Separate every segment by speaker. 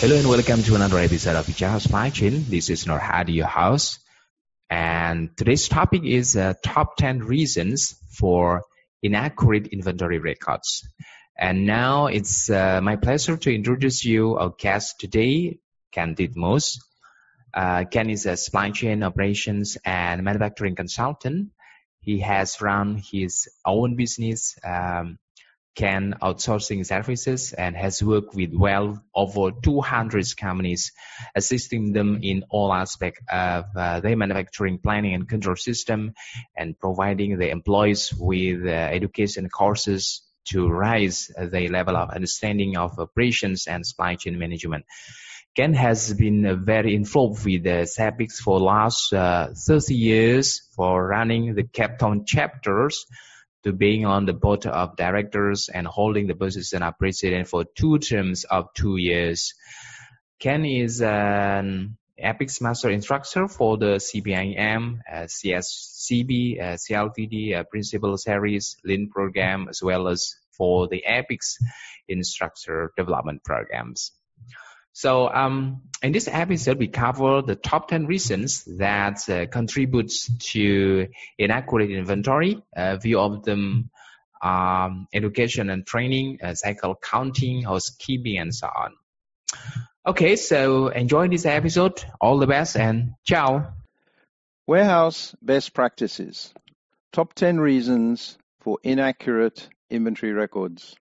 Speaker 1: Hello and welcome to another episode of Vichara Supply Chain. This is Nur Hadi, your host. And today's topic is uh, top 10 reasons for inaccurate inventory records. And now it's uh, my pleasure to introduce you our guest today, Ken Titmuss. Uh, Ken is a supply chain operations and manufacturing consultant. He has run his own business, um, Ken Outsourcing Services, and has worked with well over 200 companies, assisting them in all aspects of uh, their manufacturing planning and control system, and providing the employees with uh, education courses to raise their level of understanding of operations and supply chain management. Ken has been very involved with the SAPICS for last uh, 30 years for running the Cape Town chapters to being on the board of directors and holding the position of president for two terms of two years. Ken is an APICS Master Instructor for the CPIM, uh, CSCP, uh, CLTD, uh, Principal Series, Lean Program, as well as for the APICS Instructor Development Programs. So um, in this episode, we cover the top 10 reasons that uh, contributes to inaccurate inventory, uh, view of them, um, education and training, uh, cycle counting, housekeeping, and so on. Okay, so enjoy this episode. All the best and ciao.
Speaker 2: Warehouse best practices. Top 10 reasons for inaccurate inventory records.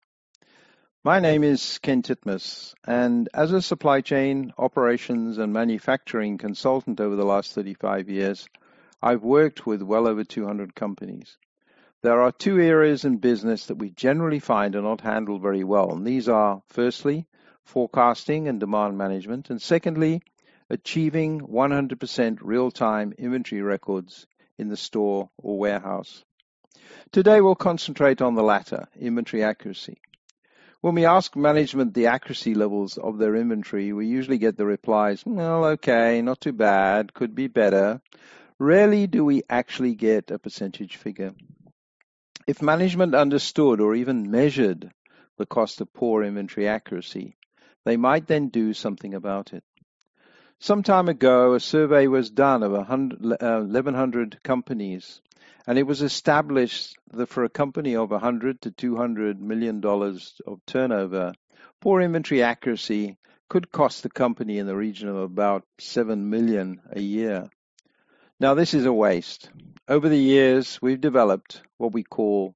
Speaker 2: My name is Ken Titmuss, and as a supply chain, operations, and manufacturing consultant over the last 35 years, I've worked with well over 200 companies. There are two areas in business that we generally find are not handled very well, and these are firstly, forecasting and demand management, and secondly, achieving 100% real time inventory records in the store or warehouse. Today we'll concentrate on the latter, inventory accuracy. When we ask management the accuracy levels of their inventory, we usually get the replies, well, okay, not too bad, could be better. Rarely do we actually get a percentage figure. If management understood or even measured the cost of poor inventory accuracy, they might then do something about it. Some time ago, a survey was done of 1,100 uh, companies and it was established that for a company of 100 to 200 million dollars of turnover, poor inventory accuracy could cost the company in the region of about 7 million a year. Now this is a waste. Over the years, we've developed what we call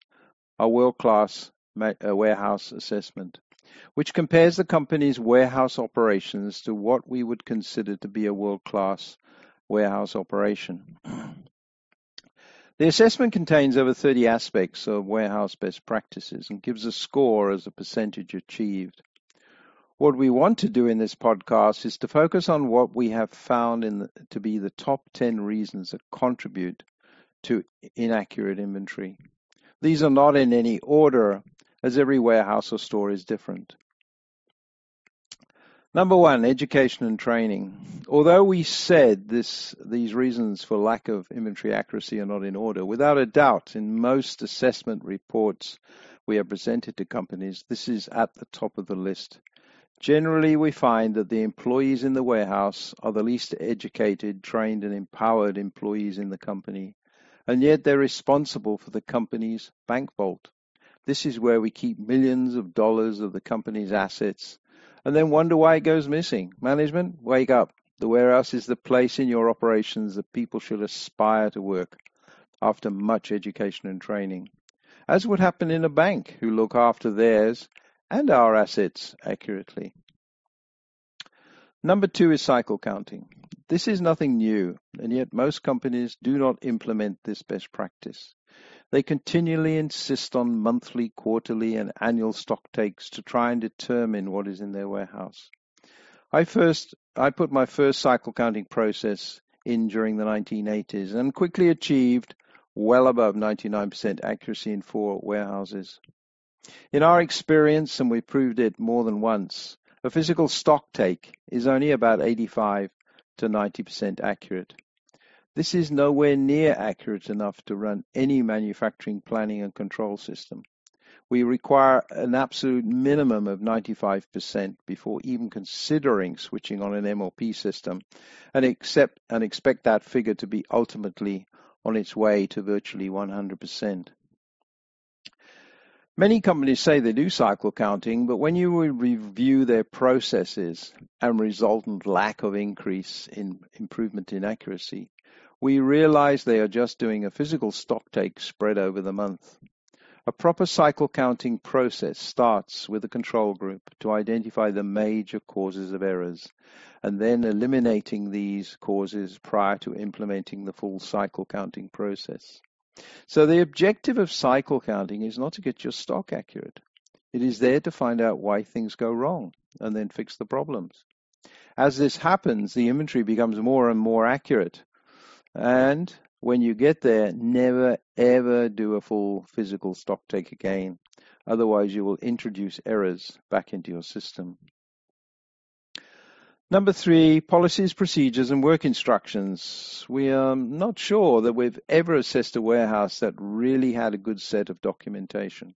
Speaker 2: a world-class warehouse assessment, which compares the company's warehouse operations to what we would consider to be a world-class warehouse operation. The assessment contains over 30 aspects of warehouse best practices and gives a score as a percentage achieved. What we want to do in this podcast is to focus on what we have found the, to be the top 10 reasons that contribute to inaccurate inventory. These are not in any order, as every warehouse or store is different. Number one, education and training. Although we said this, these reasons for lack of inventory accuracy are not in order, without a doubt, in most assessment reports we have presented to companies, this is at the top of the list. Generally, we find that the employees in the warehouse are the least educated, trained, and empowered employees in the company, and yet they're responsible for the company's bank vault. This is where we keep millions of dollars of the company's assets and then wonder why it goes missing. Management, wake up. The warehouse is the place in your operations that people should aspire to work after much education and training, as would happen in a bank who look after theirs and our assets accurately. Number two is cycle counting. This is nothing new, and yet most companies do not implement this best practice. They continually insist on monthly, quarterly, and annual stock takes to try and determine what is in their warehouse. I first I put my first cycle counting process in during the 1980s and quickly achieved well above 99% accuracy in four warehouses. In our experience, and we've proved it more than once, a physical stock take is only about 85 to 90% accurate. This is nowhere near accurate enough to run any manufacturing planning and control system. We require an absolute minimum of 95% before even considering switching on an MOP system and accept and expect that figure to be ultimately on its way to virtually 100%. Many companies say they do cycle counting, but when you review their processes and resultant lack of increase in improvement in accuracy, we realize they are just doing a physical stock take spread over the month. A proper cycle counting process starts with a control group to identify the major causes of errors and then eliminating these causes prior to implementing the full cycle counting process. So the objective of cycle counting is not to get your stock accurate. It is there to find out why things go wrong and then fix the problems. As this happens, the inventory becomes more and more accurate and when you get there, never ever do a full physical stock take again. Otherwise, you will introduce errors back into your system. Number three, policies, procedures, and work instructions. We are not sure that we've ever assessed a warehouse that really had a good set of documentation.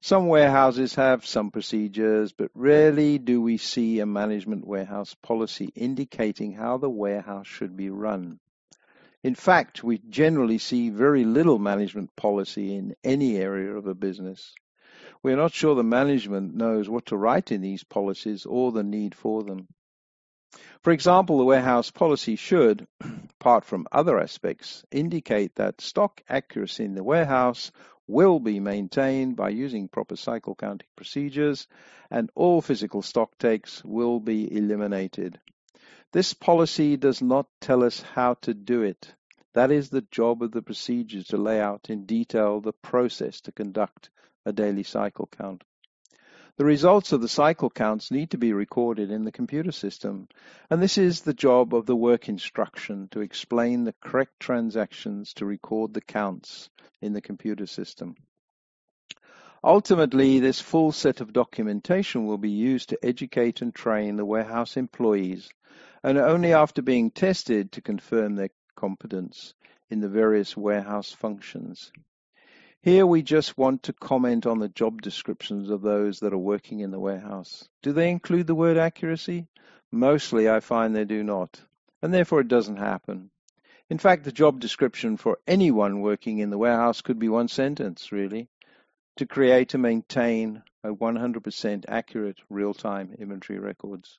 Speaker 2: Some warehouses have some procedures, but rarely do we see a management warehouse policy indicating how the warehouse should be run. In fact, we generally see very little management policy in any area of a business. We are not sure the management knows what to write in these policies or the need for them. For example, the warehouse policy should, apart from other aspects, indicate that stock accuracy in the warehouse will be maintained by using proper cycle counting procedures and all physical stock takes will be eliminated. This policy does not tell us how to do it. That is the job of the procedures to lay out in detail the process to conduct a daily cycle count. The results of the cycle counts need to be recorded in the computer system, and this is the job of the work instruction to explain the correct transactions to record the counts in the computer system. Ultimately, this full set of documentation will be used to educate and train the warehouse employees, and only after being tested to confirm their competence in the various warehouse functions. Here we just want to comment on the job descriptions of those that are working in the warehouse. Do they include the word accuracy? Mostly I find they do not, and therefore it doesn't happen. In fact, the job description for anyone working in the warehouse could be one sentence, really to create and maintain a 100% accurate real-time inventory records.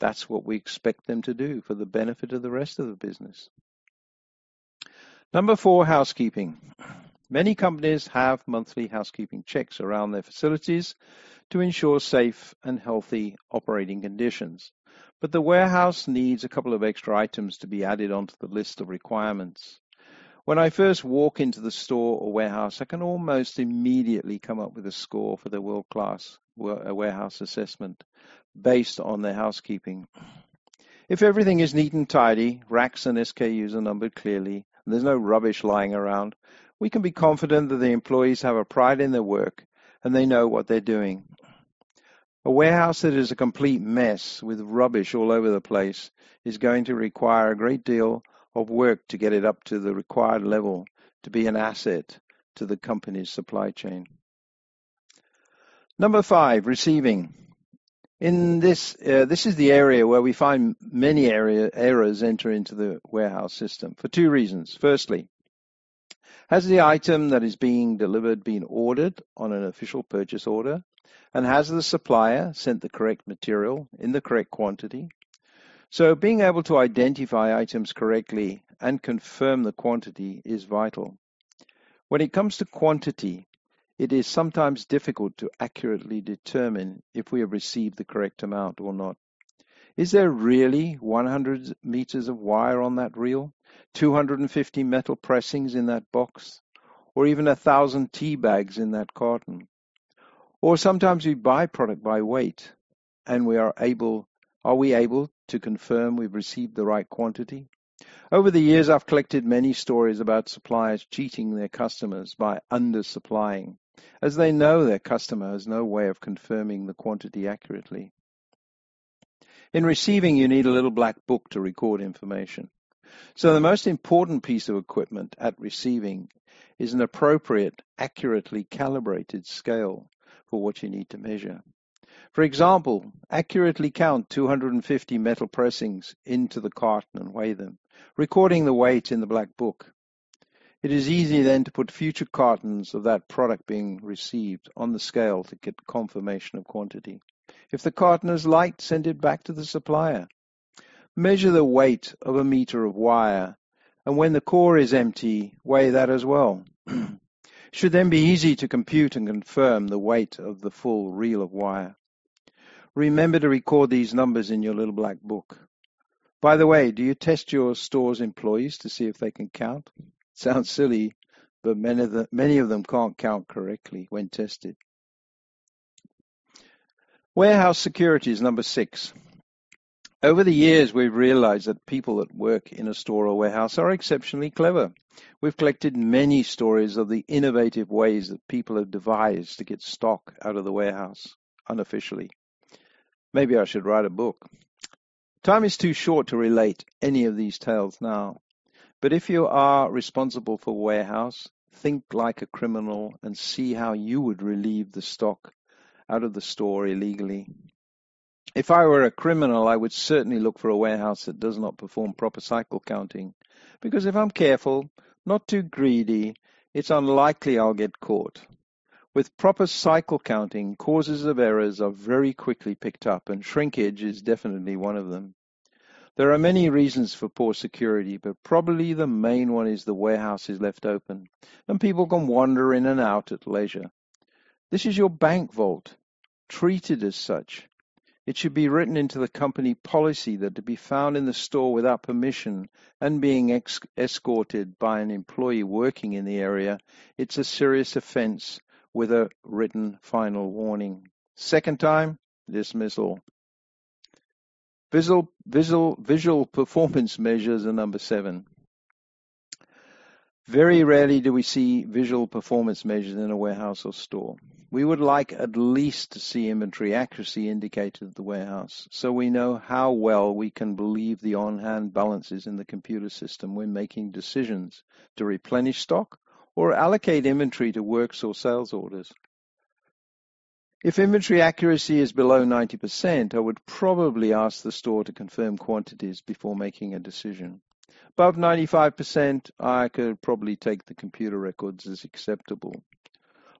Speaker 2: That's what we expect them to do for the benefit of the rest of the business. Number four, housekeeping. Many companies have monthly housekeeping checks around their facilities to ensure safe and healthy operating conditions. But the warehouse needs a couple of extra items to be added onto the list of requirements. When I first walk into the store or warehouse, I can almost immediately come up with a score for the world class uh, warehouse assessment based on their housekeeping. If everything is neat and tidy, racks and SKUs are numbered clearly, and there's no rubbish lying around, we can be confident that the employees have a pride in their work and they know what they're doing. A warehouse that is a complete mess with rubbish all over the place is going to require a great deal of work to get it up to the required level to be an asset to the company's supply chain. Number five, receiving. In this, uh, this is the area where we find many area, errors enter into the warehouse system for two reasons. Firstly, has the item that is being delivered been ordered on an official purchase order? And has the supplier sent the correct material in the correct quantity? So being able to identify items correctly and confirm the quantity is vital. When it comes to quantity, it is sometimes difficult to accurately determine if we have received the correct amount or not. Is there really 100 meters of wire on that reel, 250 metal pressings in that box, or even a thousand tea bags in that carton? Or sometimes we buy product by weight and we are able Are we able to confirm we've received the right quantity? Over the years, I've collected many stories about suppliers cheating their customers by undersupplying, as they know their customer has no way of confirming the quantity accurately. In receiving, you need a little black book to record information. So the most important piece of equipment at receiving is an appropriate, accurately calibrated scale for what you need to measure. For example, accurately count 250 metal pressings into the carton and weigh them, recording the weight in the black book. It is easy then to put future cartons of that product being received on the scale to get confirmation of quantity. If the carton is light, send it back to the supplier. Measure the weight of a meter of wire, and when the core is empty, weigh that as well. Should then be easy to compute and confirm the weight of the full reel of wire. Remember to record these numbers in your little black book. By the way, do you test your store's employees to see if they can count? Sounds silly, but many of, the, many of them can't count correctly when tested. Warehouse security is number six. Over the years, we've realized that people that work in a store or warehouse are exceptionally clever. We've collected many stories of the innovative ways that people have devised to get stock out of the warehouse unofficially. Maybe I should write a book. Time is too short to relate any of these tales now. But if you are responsible for warehouse, think like a criminal and see how you would relieve the stock out of the store illegally. If I were a criminal, I would certainly look for a warehouse that does not perform proper cycle counting, because if I'm careful, not too greedy, it's unlikely I'll get caught. With proper cycle counting, causes of errors are very quickly picked up, and shrinkage is definitely one of them. There are many reasons for poor security, but probably the main one is the warehouse is left open, and people can wander in and out at leisure. This is your bank vault. treated as such. It should be written into the company policy that to be found in the store without permission and being ex- escorted by an employee working in the area, it's a serious offense with a written final warning. Second time, dismissal. Visual, visual, visual performance measures are number seven. Very rarely do we see visual performance measures in a warehouse or store. We would like at least to see inventory accuracy indicated at the warehouse so we know how well we can believe the on-hand balances in the computer system when making decisions to replenish stock or allocate inventory to works or sales orders. If inventory accuracy is below 90%, I would probably ask the store to confirm quantities before making a decision. Above 95%, I could probably take the computer records as acceptable.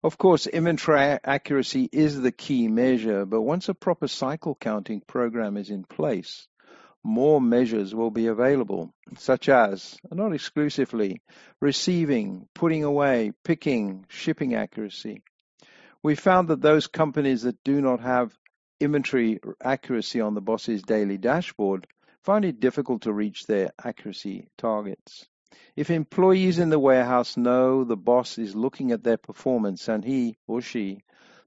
Speaker 2: Of course, inventory accuracy is the key measure, but once a proper cycle counting program is in place, more measures will be available, such as, not exclusively, receiving, putting away, picking, shipping accuracy. We found that those companies that do not have inventory accuracy on the boss's daily dashboard find it difficult to reach their accuracy targets. If employees in the warehouse know the boss is looking at their performance and he or she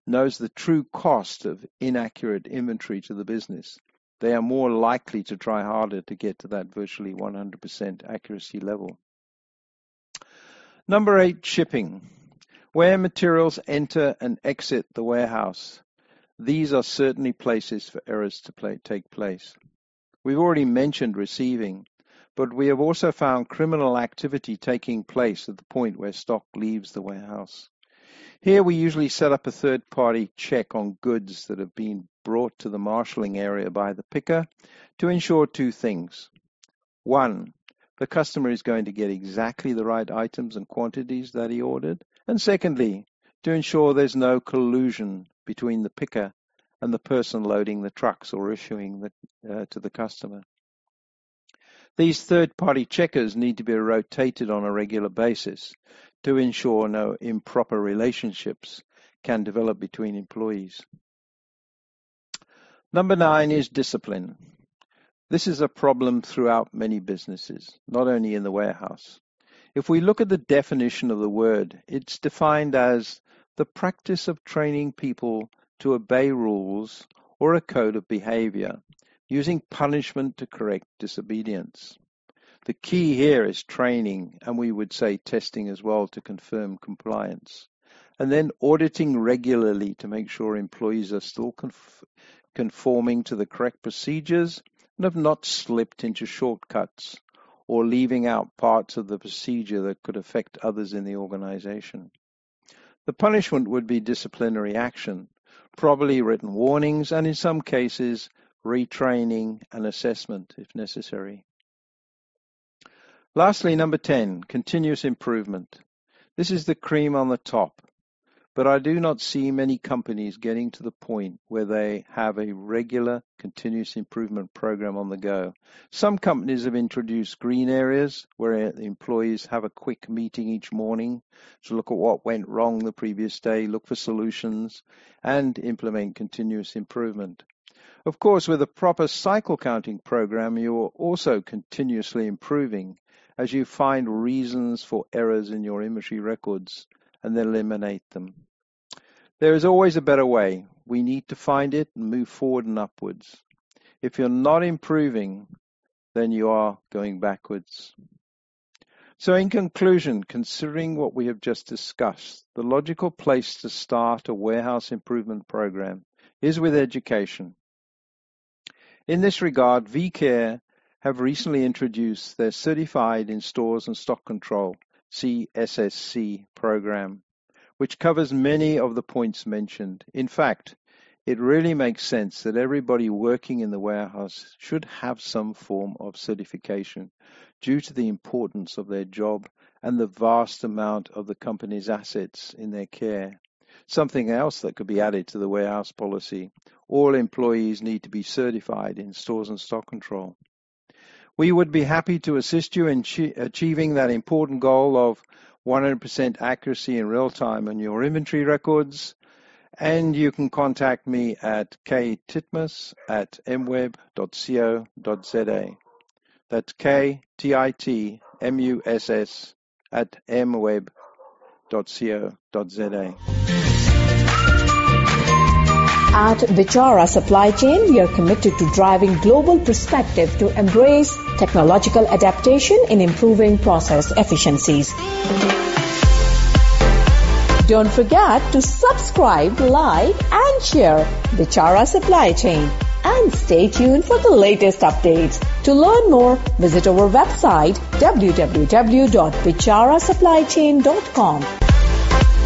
Speaker 2: knows the true cost of inaccurate inventory to the business, they are more likely to try harder to get to that virtually 100% accuracy level. Number eight, shipping. Where materials enter and exit the warehouse. These are certainly places for errors to play, take place. We've already mentioned receiving, but we have also found criminal activity taking place at the point where stock leaves the warehouse. Here we usually set up a third party check on goods that have been brought to the marshalling area by the picker to ensure two things. One, the customer is going to get exactly the right items and quantities that he ordered. And secondly, to ensure there's no collusion between the picker and the person loading the trucks or issuing the, uh, to the customer. These third-party checkers need to be rotated on a regular basis to ensure no improper relationships can develop between employees. Number nine is discipline. This is a problem throughout many businesses, not only in the warehouse. If we look at the definition of the word, it's defined as the practice of training people to obey rules or a code of behavior using punishment to correct disobedience. The key here is training, and we would say testing as well to confirm compliance. And then auditing regularly to make sure employees are still conf- conforming to the correct procedures and have not slipped into shortcuts or leaving out parts of the procedure that could affect others in the organization. The punishment would be disciplinary action, probably written warnings, and in some cases, retraining and assessment if necessary. Lastly, number 10, continuous improvement. This is the cream on the top, but I do not see many companies getting to the point where they have a regular continuous improvement program on the go. Some companies have introduced green areas where the employees have a quick meeting each morning to look at what went wrong the previous day, look for solutions, and implement continuous improvement. Of course, with a proper cycle counting program, you are also continuously improving as you find reasons for errors in your inventory records and then eliminate them. There is always a better way. We need to find it and move forward and upwards. If you're not improving, then you are going backwards. So, in conclusion, considering what we have just discussed, the logical place to start a warehouse improvement program is with education. In this regard, VCare have recently introduced their Certified in Stores and Stock Control CSSC program, which covers many of the points mentioned. In fact, it really makes sense that everybody working in the warehouse should have some form of certification due to the importance of their job and the vast amount of the company's assets in their care. Something else that could be added to the warehouse policy. All employees need to be certified in stores and stock control. We would be happy to assist you in achieving that important goal of 100% accuracy in real time on your inventory records. And you can contact me at ktitmuss at mweb.co.za. That's K-T-I-T-M-U-S-S at mweb.co.za.
Speaker 3: At Bichara Supply Chain, we are committed to driving global perspective to embrace technological adaptation in improving process efficiencies. Don't forget to subscribe, like, and share Bichara Supply Chain. And stay tuned for the latest updates. To learn more, visit our website www.bicharasupplychain.com.